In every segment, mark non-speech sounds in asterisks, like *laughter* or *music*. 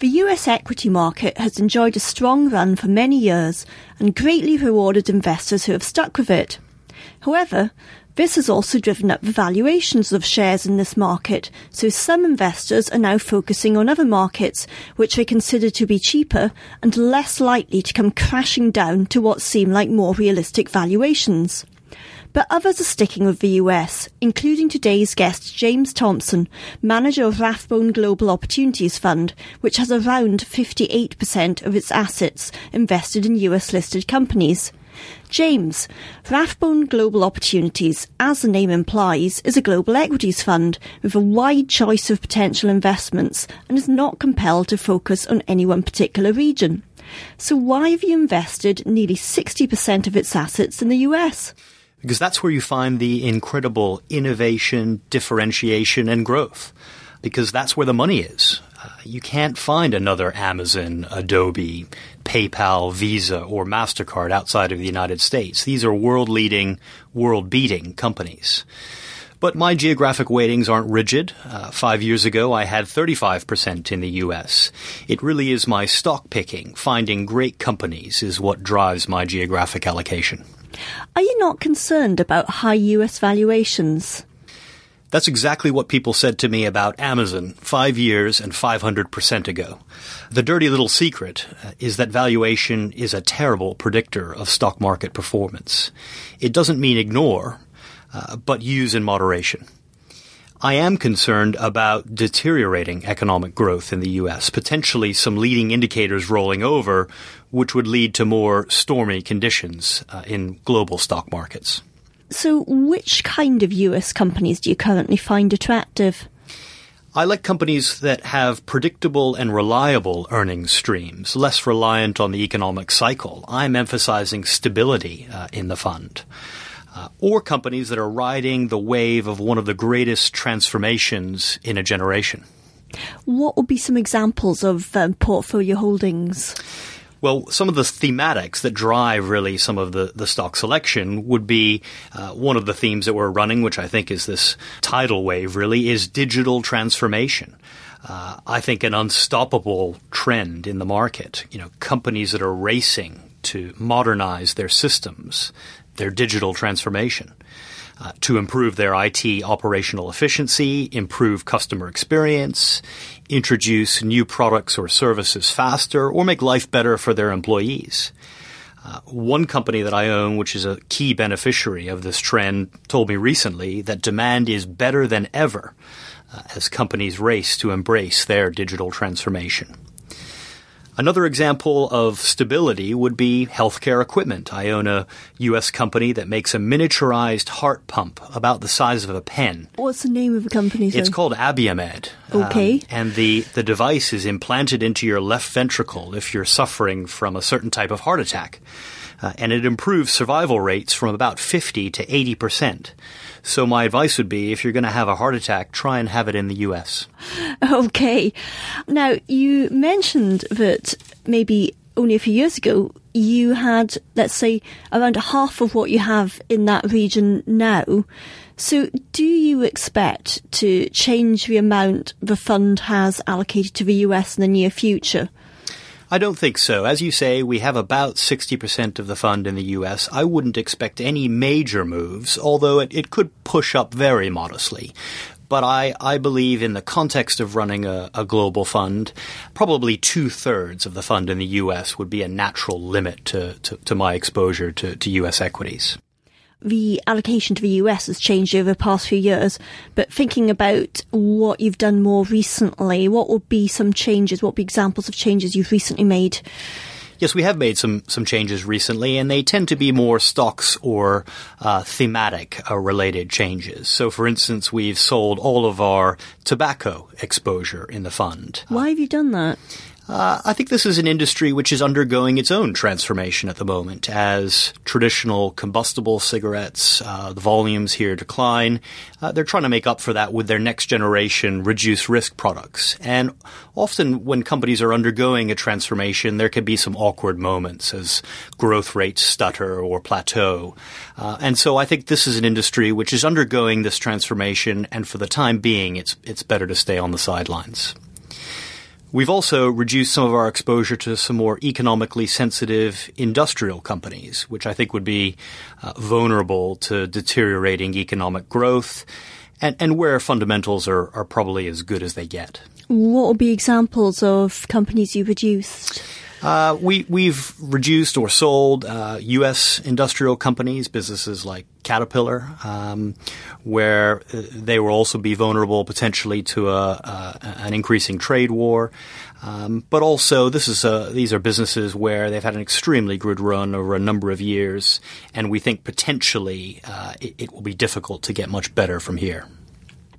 The US equity market has enjoyed a strong run for many years and greatly rewarded investors who have stuck with it. However, this has also driven up the valuations of shares in this market, so some investors are now focusing on other markets which they consider to be cheaper and less likely to come crashing down to what seem like more realistic valuations. But others are sticking with the US, including today's guest James Thompson, manager of Rathbone Global Opportunities Fund, which has around 58% of its assets invested in US listed companies. James, Rathbone Global Opportunities, as the name implies, is a global equities fund with a wide choice of potential investments and is not compelled to focus on any one particular region. So why have you invested nearly 60% of its assets in the US? Because that's where you find the incredible innovation, differentiation, and growth. Because that's where the money is. Uh, you can't find another Amazon, Adobe, PayPal, Visa, or MasterCard outside of the United States. These are world leading, world beating companies. But my geographic weightings aren't rigid. Uh, five years ago, I had 35% in the US. It really is my stock picking, finding great companies, is what drives my geographic allocation. Are you not concerned about high US valuations? That's exactly what people said to me about Amazon five years and 500% ago. The dirty little secret uh, is that valuation is a terrible predictor of stock market performance. It doesn't mean ignore, uh, but use in moderation. I am concerned about deteriorating economic growth in the U.S., potentially some leading indicators rolling over, which would lead to more stormy conditions uh, in global stock markets. So, which kind of US companies do you currently find attractive? I like companies that have predictable and reliable earnings streams, less reliant on the economic cycle. I'm emphasizing stability uh, in the fund uh, or companies that are riding the wave of one of the greatest transformations in a generation. What would be some examples of um, portfolio holdings? Well, some of the thematics that drive really some of the, the stock selection would be uh, one of the themes that we're running, which I think is this tidal wave really, is digital transformation. Uh, I think an unstoppable trend in the market. You know, companies that are racing to modernize their systems, their digital transformation. Uh, to improve their IT operational efficiency, improve customer experience, introduce new products or services faster, or make life better for their employees. Uh, one company that I own, which is a key beneficiary of this trend, told me recently that demand is better than ever uh, as companies race to embrace their digital transformation. Another example of stability would be healthcare equipment. I own a U.S. company that makes a miniaturized heart pump about the size of a pen. What's the name of the company? Sorry? It's called Abiomed. Okay. Um, and the, the device is implanted into your left ventricle if you're suffering from a certain type of heart attack. Uh, and it improves survival rates from about 50 to 80 percent. So my advice would be if you're going to have a heart attack, try and have it in the US. *laughs* Okay. Now, you mentioned that maybe only a few years ago you had, let's say, around half of what you have in that region now. So, do you expect to change the amount the fund has allocated to the US in the near future? I don't think so. As you say, we have about 60% of the fund in the US. I wouldn't expect any major moves, although it, it could push up very modestly. But I, I believe in the context of running a, a global fund, probably two thirds of the fund in the US would be a natural limit to, to, to my exposure to, to US equities the allocation to the US has changed over the past few years, but thinking about what you've done more recently, what would be some changes? What would be examples of changes you've recently made? Yes, we have made some some changes recently, and they tend to be more stocks or uh, thematic uh, related changes. So, for instance, we've sold all of our tobacco exposure in the fund. Why have you done that? Uh, I think this is an industry which is undergoing its own transformation at the moment as traditional combustible cigarettes, uh, the volumes here decline. Uh, they're trying to make up for that with their next generation reduced risk products. And often when companies are undergoing a transformation, there can be some awkward moments as growth rates stutter or plateau. Uh, and so I think this is an industry which is undergoing this transformation, and for the time being, it's, it's better to stay on the sidelines. We've also reduced some of our exposure to some more economically sensitive industrial companies, which I think would be uh, vulnerable to deteriorating economic growth and, and where fundamentals are, are probably as good as they get. What would be examples of companies you've reduced? Uh, we we've reduced or sold uh, U.S. industrial companies, businesses like Caterpillar, um, where uh, they will also be vulnerable potentially to a, an increasing trade war. Um, but also, this is a, these are businesses where they've had an extremely good run over a number of years, and we think potentially uh, it, it will be difficult to get much better from here.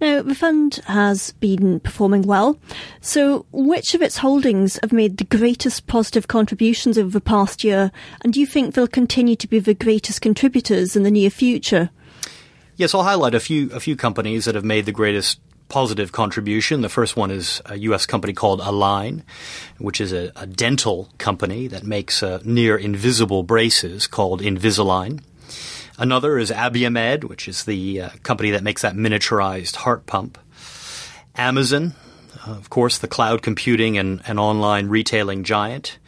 Now, the fund has been performing well. So, which of its holdings have made the greatest positive contributions over the past year? And do you think they'll continue to be the greatest contributors in the near future? Yes, I'll highlight a few a few companies that have made the greatest positive contribution. The first one is a U.S. company called Align, which is a, a dental company that makes uh, near invisible braces called Invisalign. Another is Abiomed, which is the uh, company that makes that miniaturized heart pump. Amazon, uh, of course, the cloud computing and, and online retailing giant.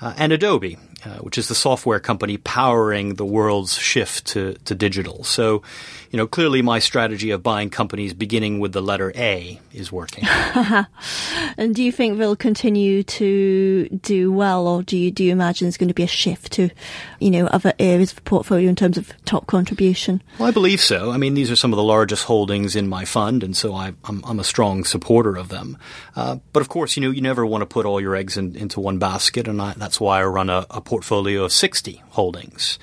Uh, and Adobe, uh, which is the software company powering the world's shift to, to digital. So, you know, clearly my strategy of buying companies beginning with the letter A is working. *laughs* and do you think they'll continue to do well, or do you do you imagine there's going to be a shift to, you know, other areas of the portfolio in terms of top contribution? Well, I believe so. I mean, these are some of the largest holdings in my fund, and so I, am a strong supporter of them. Uh, but of course, you know, you never want to put all your eggs in, into one basket, and I, that's why I run a, a portfolio of 60 holdings.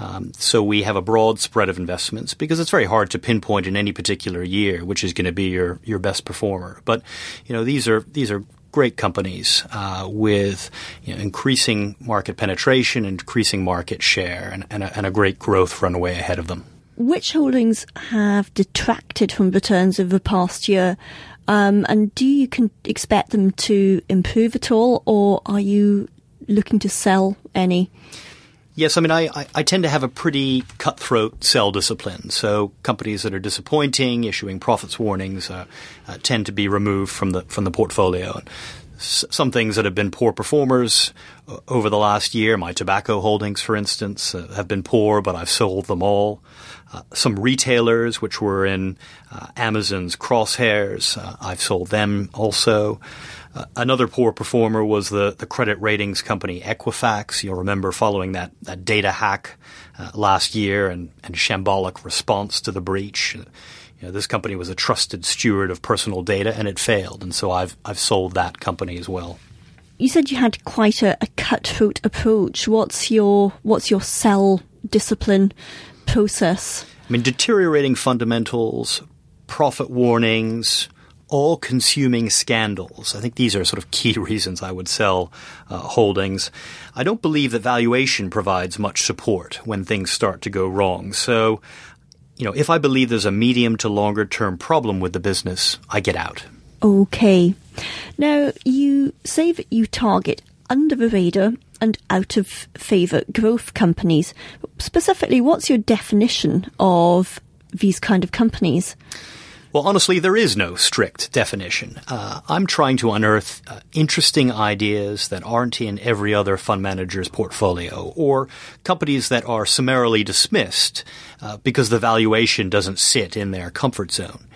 Um, so we have a broad spread of investments because it's very hard to pinpoint in any particular year which is going to be your, your best performer. But you know these are these are great companies uh, with you know, increasing market penetration, increasing market share, and, and, a, and a great growth runway ahead of them. Which holdings have detracted from returns over the past year? Um, and do you can expect them to improve at all, or are you looking to sell any? Yes, I mean, I, I, tend to have a pretty cutthroat sell discipline. So companies that are disappointing, issuing profits warnings, uh, uh, tend to be removed from the from the portfolio. S- some things that have been poor performers uh, over the last year, my tobacco holdings, for instance, uh, have been poor, but I've sold them all. Uh, some retailers, which were in Amazon's crosshairs, I've sold them also. Uh, another poor performer was the, the credit ratings company Equifax. You'll remember following that, that data hack uh, last year and, and shambolic response to the breach. Uh, you know, this company was a trusted steward of personal data and it failed. And so I've, I've sold that company as well. You said you had quite a, a cutthroat approach. What's your, what's your sell discipline process? I mean, deteriorating fundamentals, profit warnings, all consuming scandals. I think these are sort of key *laughs* reasons I would sell uh, holdings. I don't believe that valuation provides much support when things start to go wrong. So, you know, if I believe there's a medium to longer term problem with the business, I get out. Okay. Now, you say that you target under the radar and out of favour growth companies. Specifically, what's your definition of these kind of companies? Well, honestly, there is no strict definition. Uh, I'm trying to unearth uh, interesting ideas that aren't in every other fund manager's portfolio, or companies that are summarily dismissed uh, because the valuation doesn't sit in their comfort zone.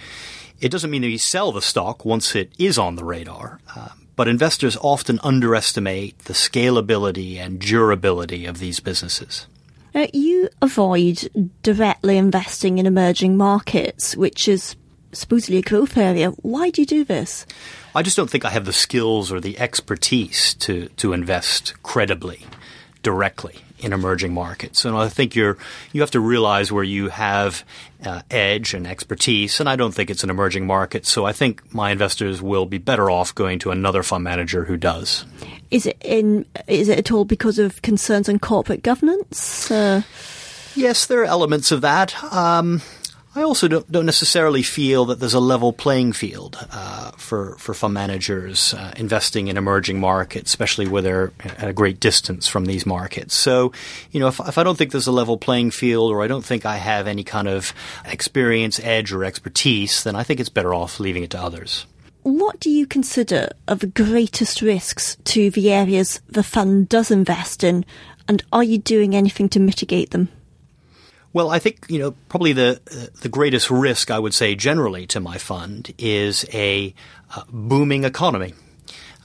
It doesn't mean that you sell the stock once it is on the radar, uh, but investors often underestimate the scalability and durability of these businesses. Now, you avoid directly investing in emerging markets, which is supposedly a growth area. Why do you do this? I just don't think I have the skills or the expertise to, to invest credibly, directly in emerging markets. And I think you're you have to realize where you have uh, edge and expertise. And I don't think it's an emerging market. So I think my investors will be better off going to another fund manager who does. Is it in? Is it at all because of concerns on corporate governance? Uh... Yes, there are elements of that. Um, I also don't, don't, necessarily feel that there's a level playing field uh, for for fund managers uh, investing in emerging markets, especially where they're at a great distance from these markets. So, you know, if, if I don't think there's a level playing field, or I don't think I have any kind of experience, edge, or expertise, then I think it's better off leaving it to others. what do you consider are the greatest risks to the areas the fund does invest in, and are you doing anything to mitigate them? Well, I think you know probably the the greatest risk I would say generally to my fund is a uh, booming economy.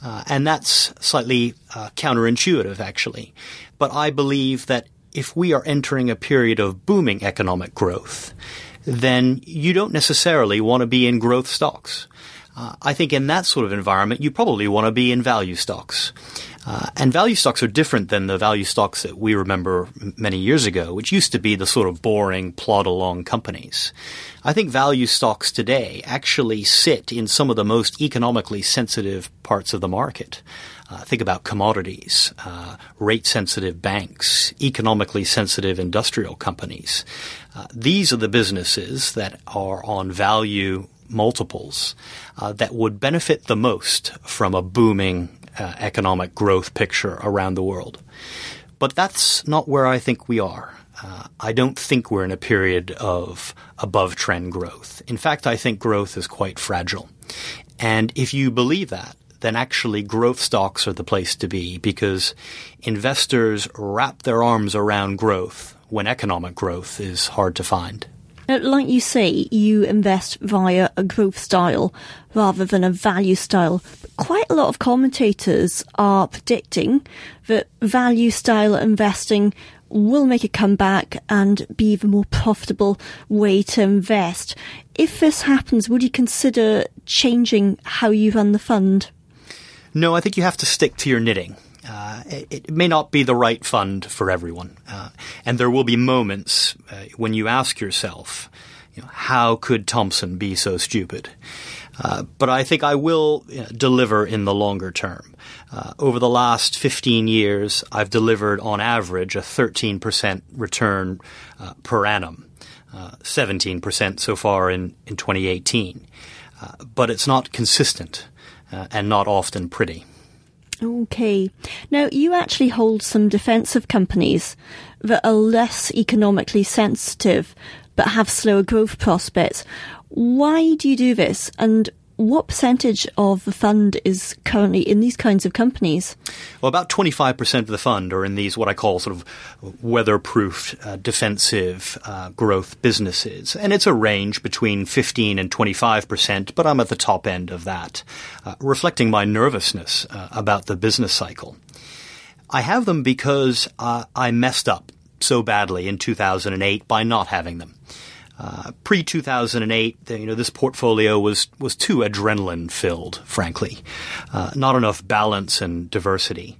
Uh, and that's slightly uh, counterintuitive, actually. But I believe that if we are entering a period of booming economic growth, then you don't necessarily want to be in growth stocks. Uh, I think in that sort of environment, you probably want to be in value stocks. Uh, and value stocks are different than the value stocks that we remember many years ago, which used to be the sort of boring, plod along companies. I think value stocks today actually sit in some of the most economically sensitive parts of the market. Uh, think about commodities, uh, rate sensitive banks, economically sensitive industrial companies. Uh, these are the businesses that are on value multiples uh, that would benefit the most from a booming uh, economic growth picture around the world. But that's not where I think we are. Uh, I don't think we're in a period of above trend growth. In fact, I think growth is quite fragile. And if you believe that, then actually growth stocks are the place to be because investors wrap their arms around growth when economic growth is hard to find. Like you say, you invest via a growth style rather than a value style. But quite a lot of commentators are predicting that value style investing will make a comeback and be the more profitable way to invest. If this happens, would you consider changing how you run the fund? No, I think you have to stick to your knitting. Uh, it, it, may not be the right fund for everyone. Uh, and there will be moments uh, when you ask yourself, you know, how could Thompson be so stupid? Uh, but I think I will you know, deliver in the longer term. Uh, over the last 15 years, I've delivered on average a 13% return uh, per annum, 17% so far in, in 2018. but it's not consistent and not often pretty. Okay. Now, you actually hold some defensive companies that are less economically sensitive but have slower growth prospects. Why do you do this? And what percentage of the fund is currently in these kinds of companies? Well, about 25% of the fund are in these what I call sort of weatherproof, uh, defensive uh, growth businesses. And it's a range between 15 and 25%, but I'm at the top end of that, uh, reflecting my nervousness uh, about the business cycle. I have them because uh, I messed up so badly in 2008 by not having them. Uh, Pre 2008, you know, this portfolio was was too adrenaline filled. Frankly, uh, not enough balance and diversity.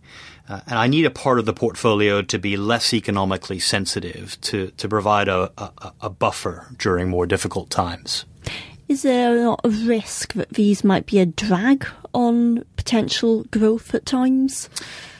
Uh, and I need a part of the portfolio to be less economically sensitive to to provide a, a, a buffer during more difficult times. Is there a risk that these might be a drag on potential growth at times?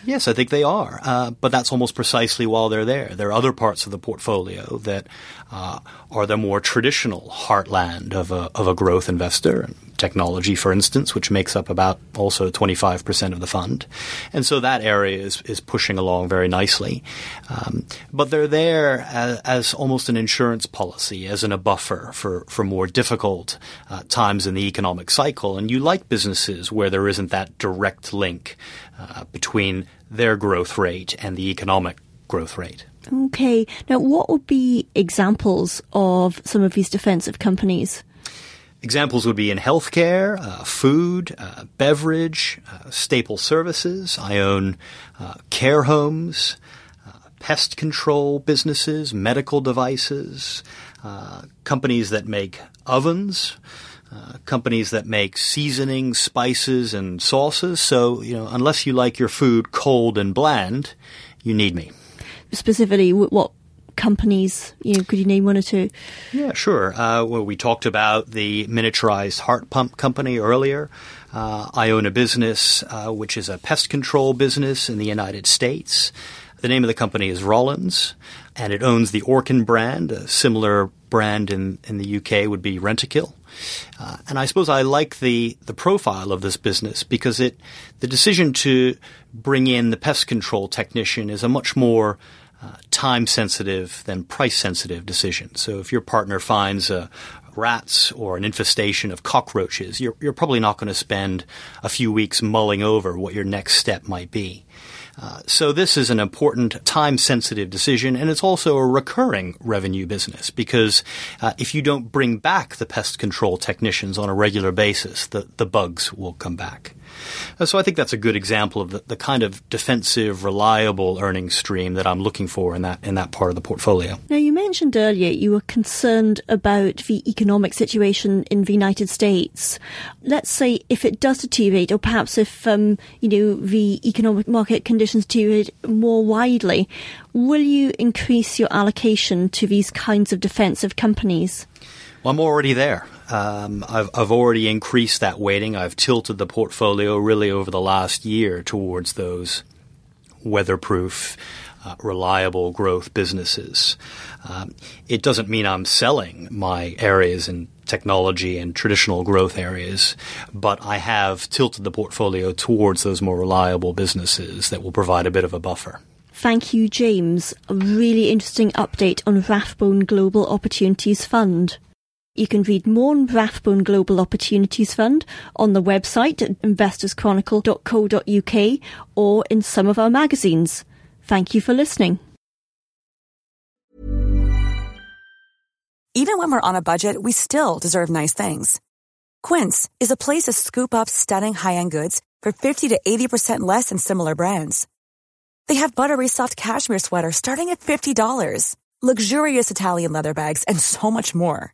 Yes, I think they are. Uh, but that's almost precisely while they're there. There are other parts of the portfolio that uh, are the more traditional heartland of a, of a growth investor. Technology, for instance, which makes up about also 25% of the fund. And so that area is, is pushing along very nicely. Um, but they're there as, as, almost an insurance policy, as in a buffer for, for more difficult uh, times in the economic cycle. And you like businesses where there isn't that direct link uh, between their growth rate and the economic growth rate. Okay. Now, what would be examples of some of these defensive companies? Examples would be in healthcare, uh, food, uh, beverage, uh, staple services. I own uh, care homes, uh, pest control businesses, medical devices, companies that make ovens, uh, companies that make seasonings, spices, and sauces. So, you know, unless you like your food cold and bland, you need me. Specifically, what companies? You know, could you name one or two? Yeah, sure. Uh, well, we talked about the miniaturized heart pump company earlier. Uh, I own a business uh, which is a pest control business in the United States. The name of the company is Rollins, and it owns the Orkin brand. A similar brand in, in the UK would be Rentokil. Uh, and I suppose I like the, the profile of this business because it the decision to bring in the pest control technician is a much more uh, time sensitive than price sensitive decision. So if your partner finds a, rats or an infestation of cockroaches, you're, you're probably not going to spend a few weeks mulling over what your next step might be. Uh, so this is an important time-sensitive decision, and it's also a recurring revenue business because uh, if you don't bring back the pest control technicians on a regular basis, the, the bugs will come back. Uh, so I think that's a good example of the, the kind of defensive, reliable earnings stream that I'm looking for in that in that part of the portfolio. Now you mentioned earlier you were concerned about the economic situation in the United States. Let's say if it does deteriorate, or perhaps if um, you know the economic market conditions deteriorate more widely, will you increase your allocation to these kinds of defensive companies? Well, I'm already there. Um, I've, I've already increased that weighting. I've tilted the portfolio really over the last year towards those weatherproof, uh, reliable growth businesses. Um, it doesn't mean I'm selling my areas in technology and traditional growth areas, but I have tilted the portfolio towards those more reliable businesses that will provide a bit of a buffer. Thank you, James. A really interesting update on Rathbone Global Opportunities Fund. You can read more on Rathbone Global Opportunities Fund on the website at investorschronicle.co.uk or in some of our magazines. Thank you for listening. Even when we're on a budget, we still deserve nice things. Quince is a place to scoop up stunning high-end goods for 50 to 80% less than similar brands. They have buttery soft cashmere sweaters starting at $50, luxurious Italian leather bags, and so much more.